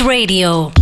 Radio.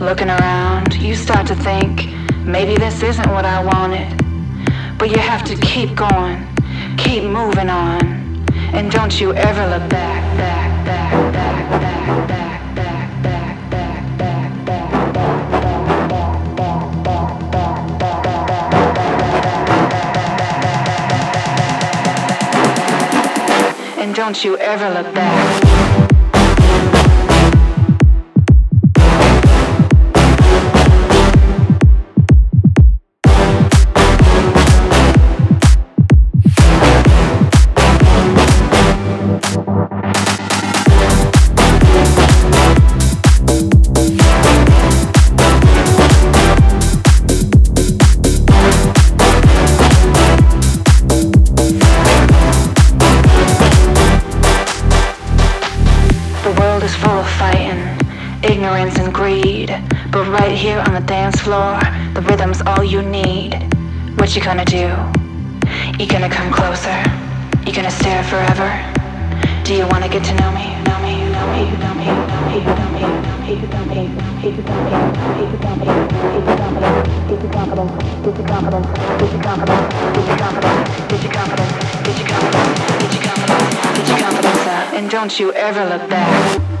looking around, you start to think, maybe this isn't what I wanted. But you have to keep going, keep moving on, and don't you ever look back, back, back, back, back, back. don't you ever look back. gonna do? You gonna come closer? You gonna stare forever? Do you wanna get to know me? Know me, know me, know me, know me, know me, know me, know me, and don't you ever look back.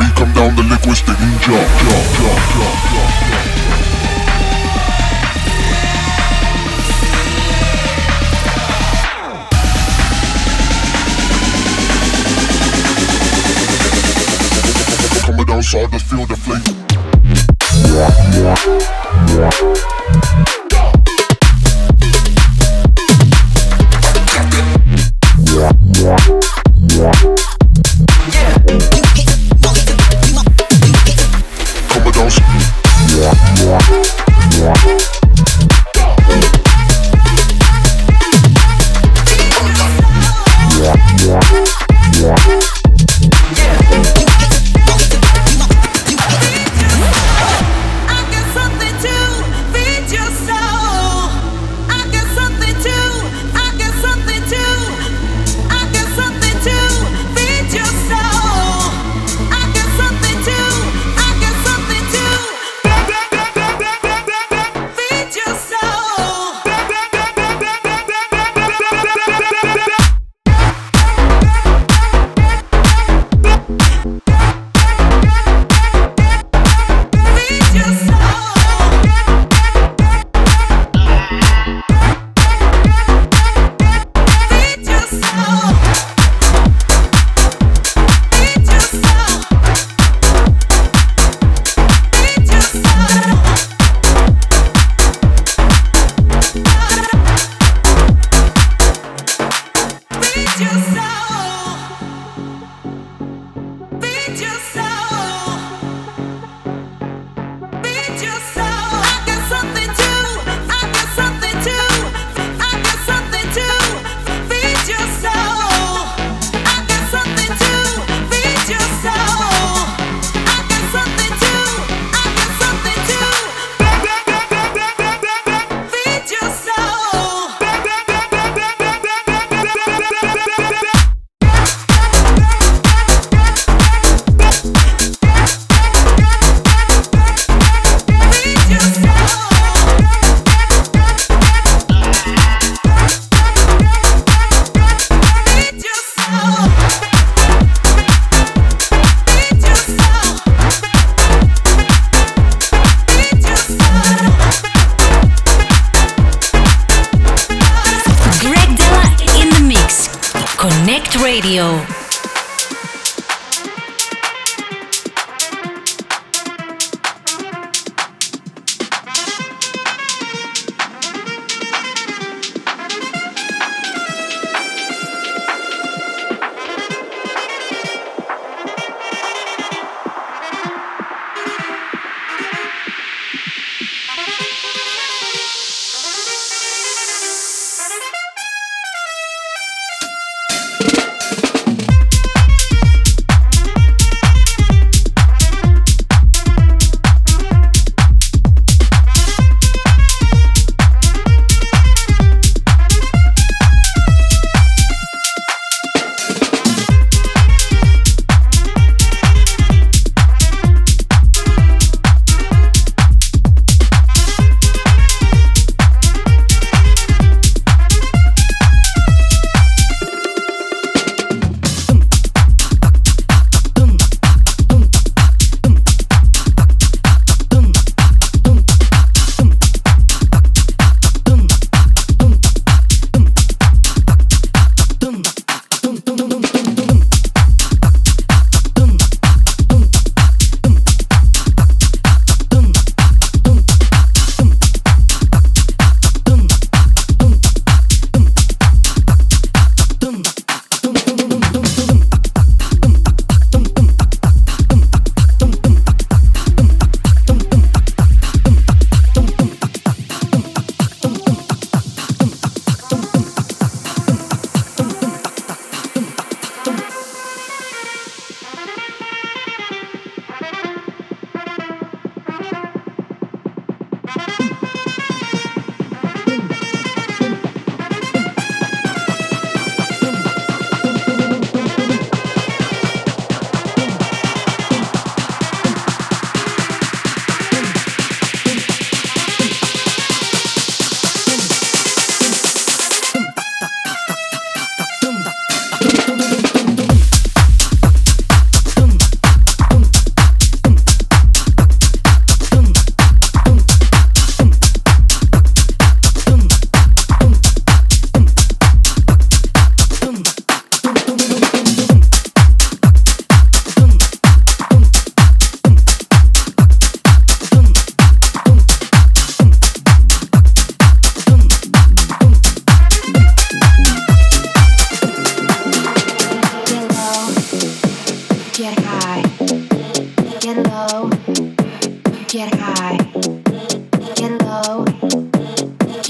We come down the linguistic ninja. Coming outside the field of flame.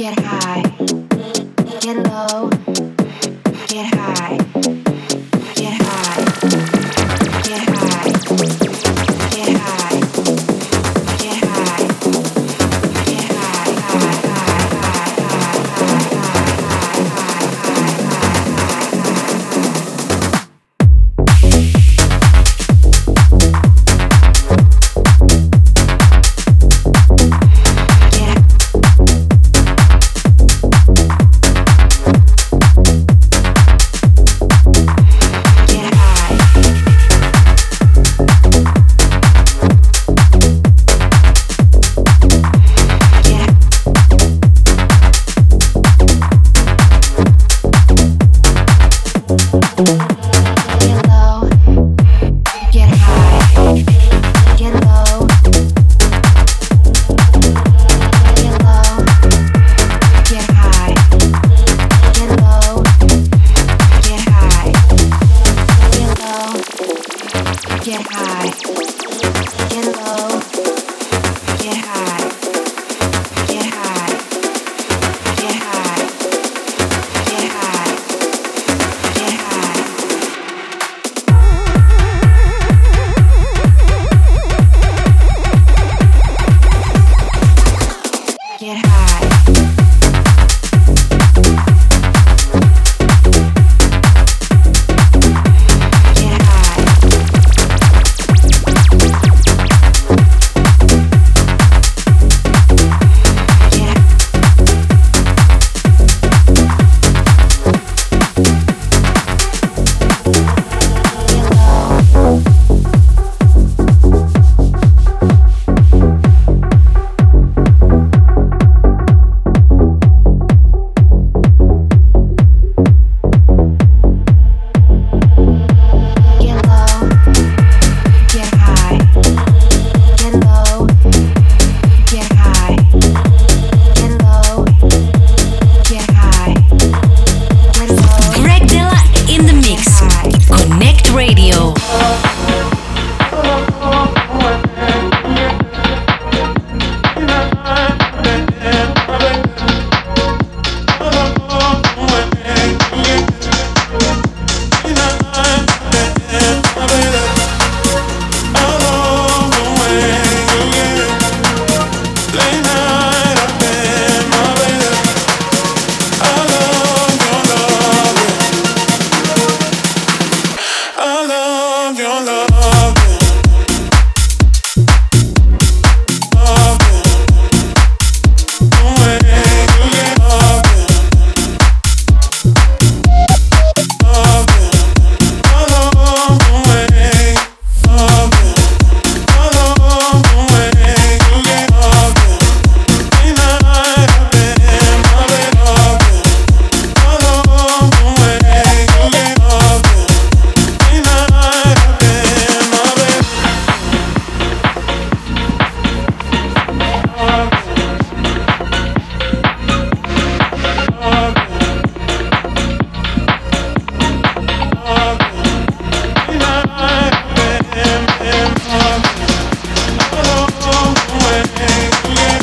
get high. Yeah.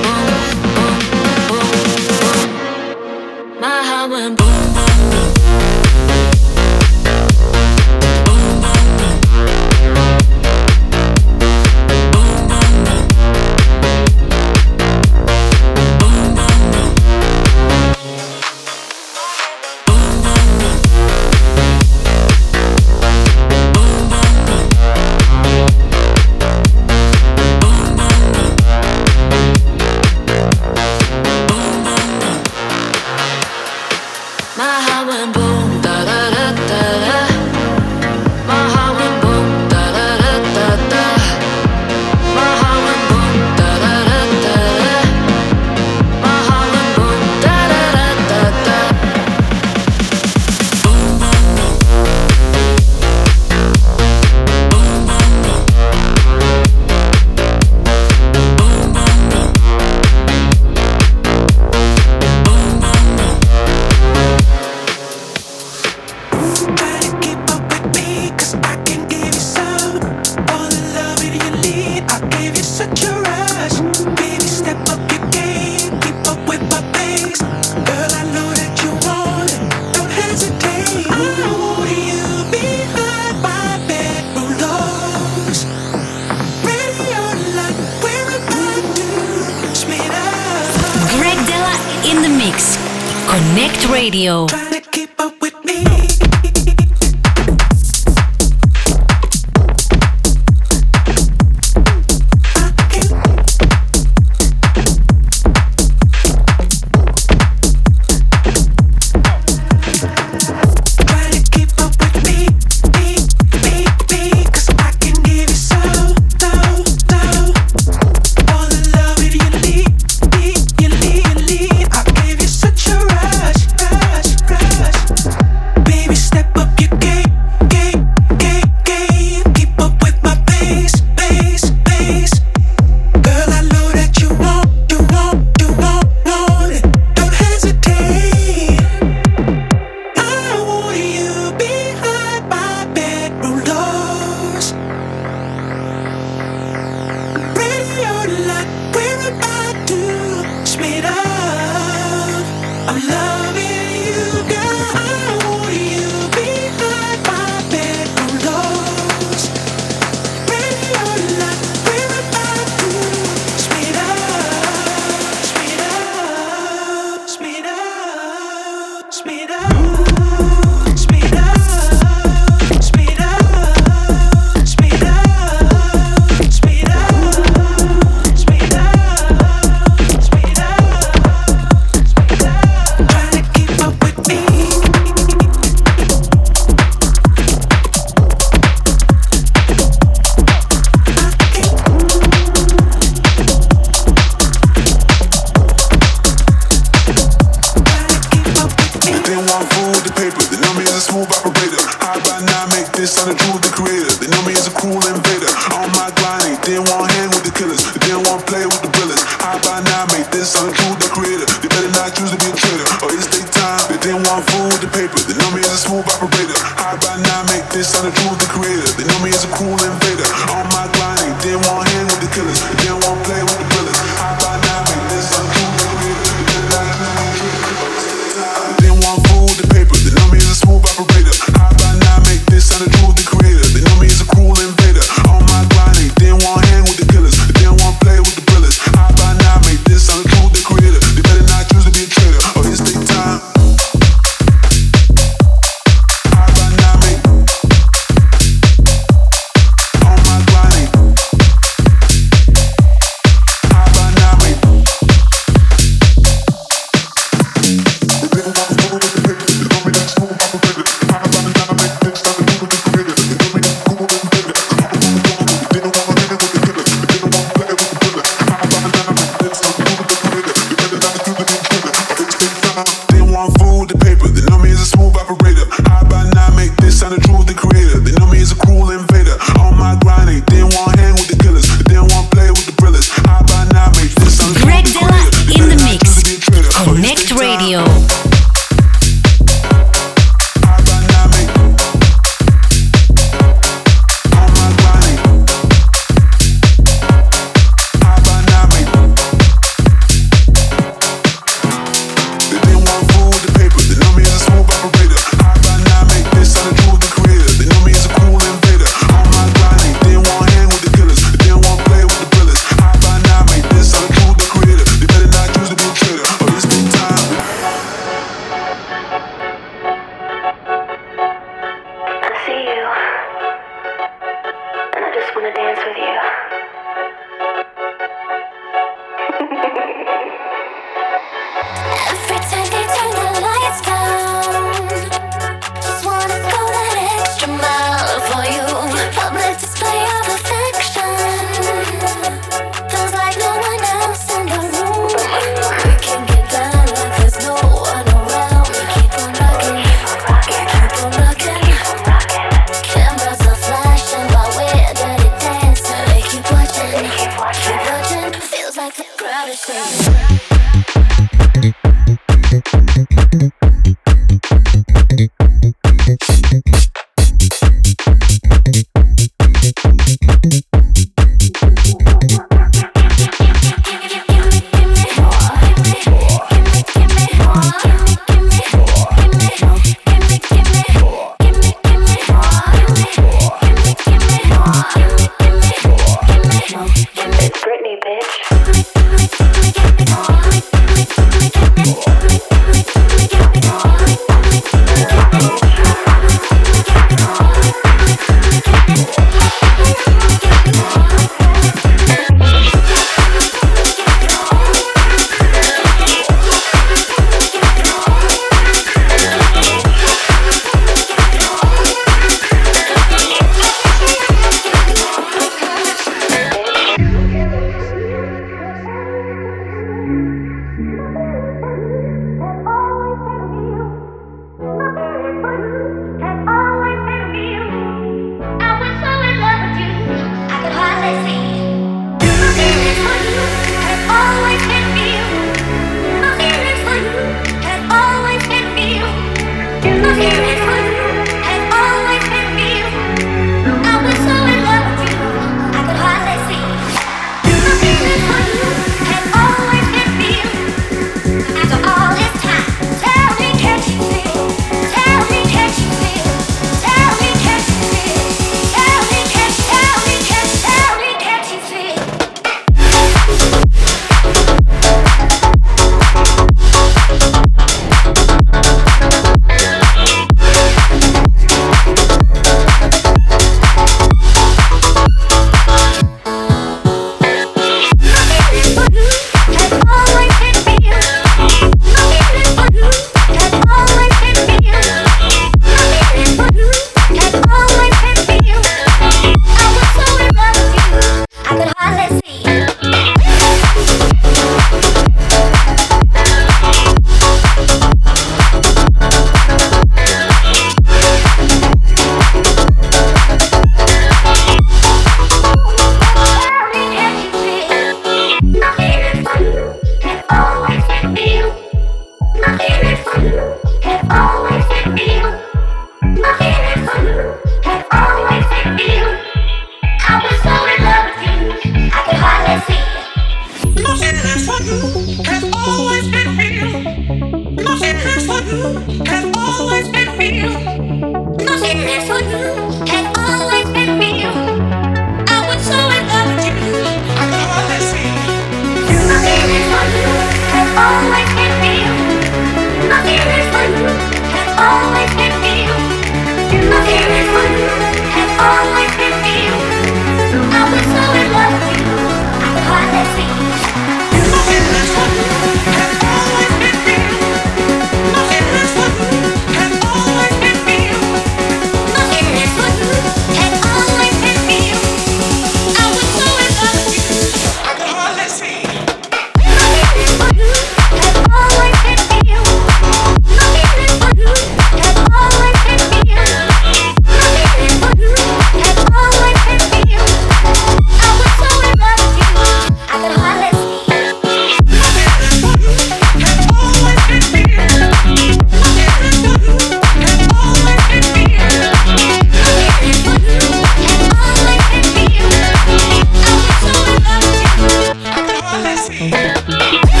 Yeah.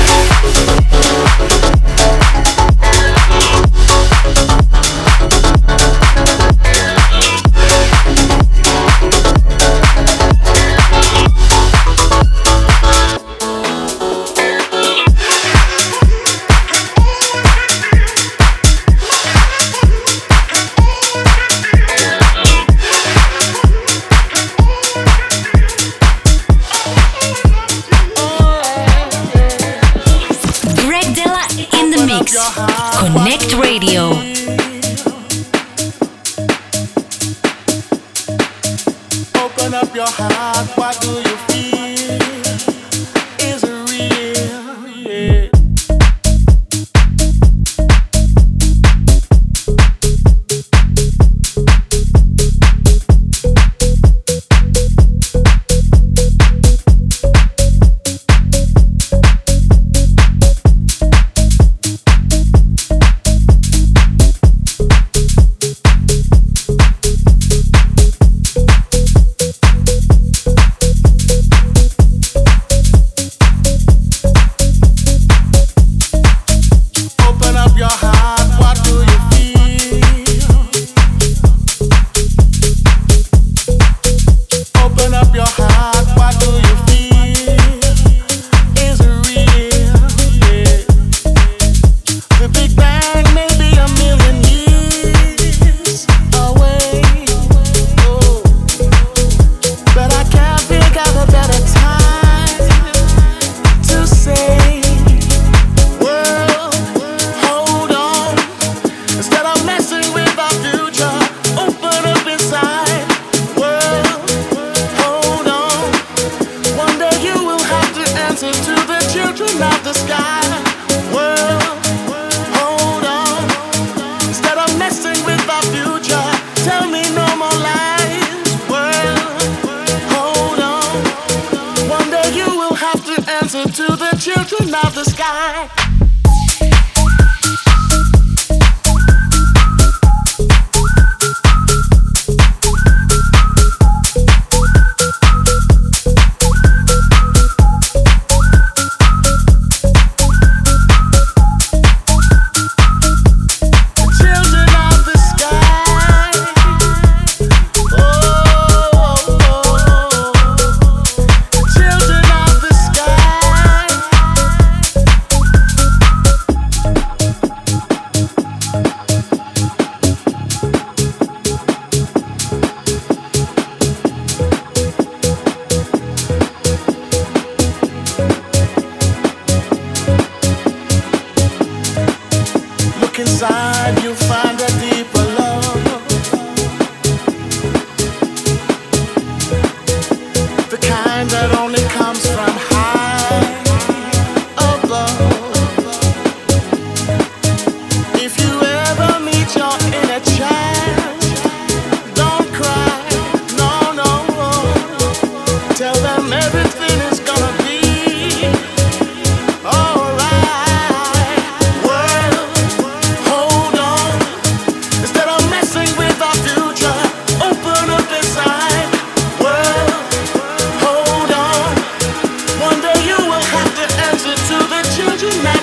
tonight.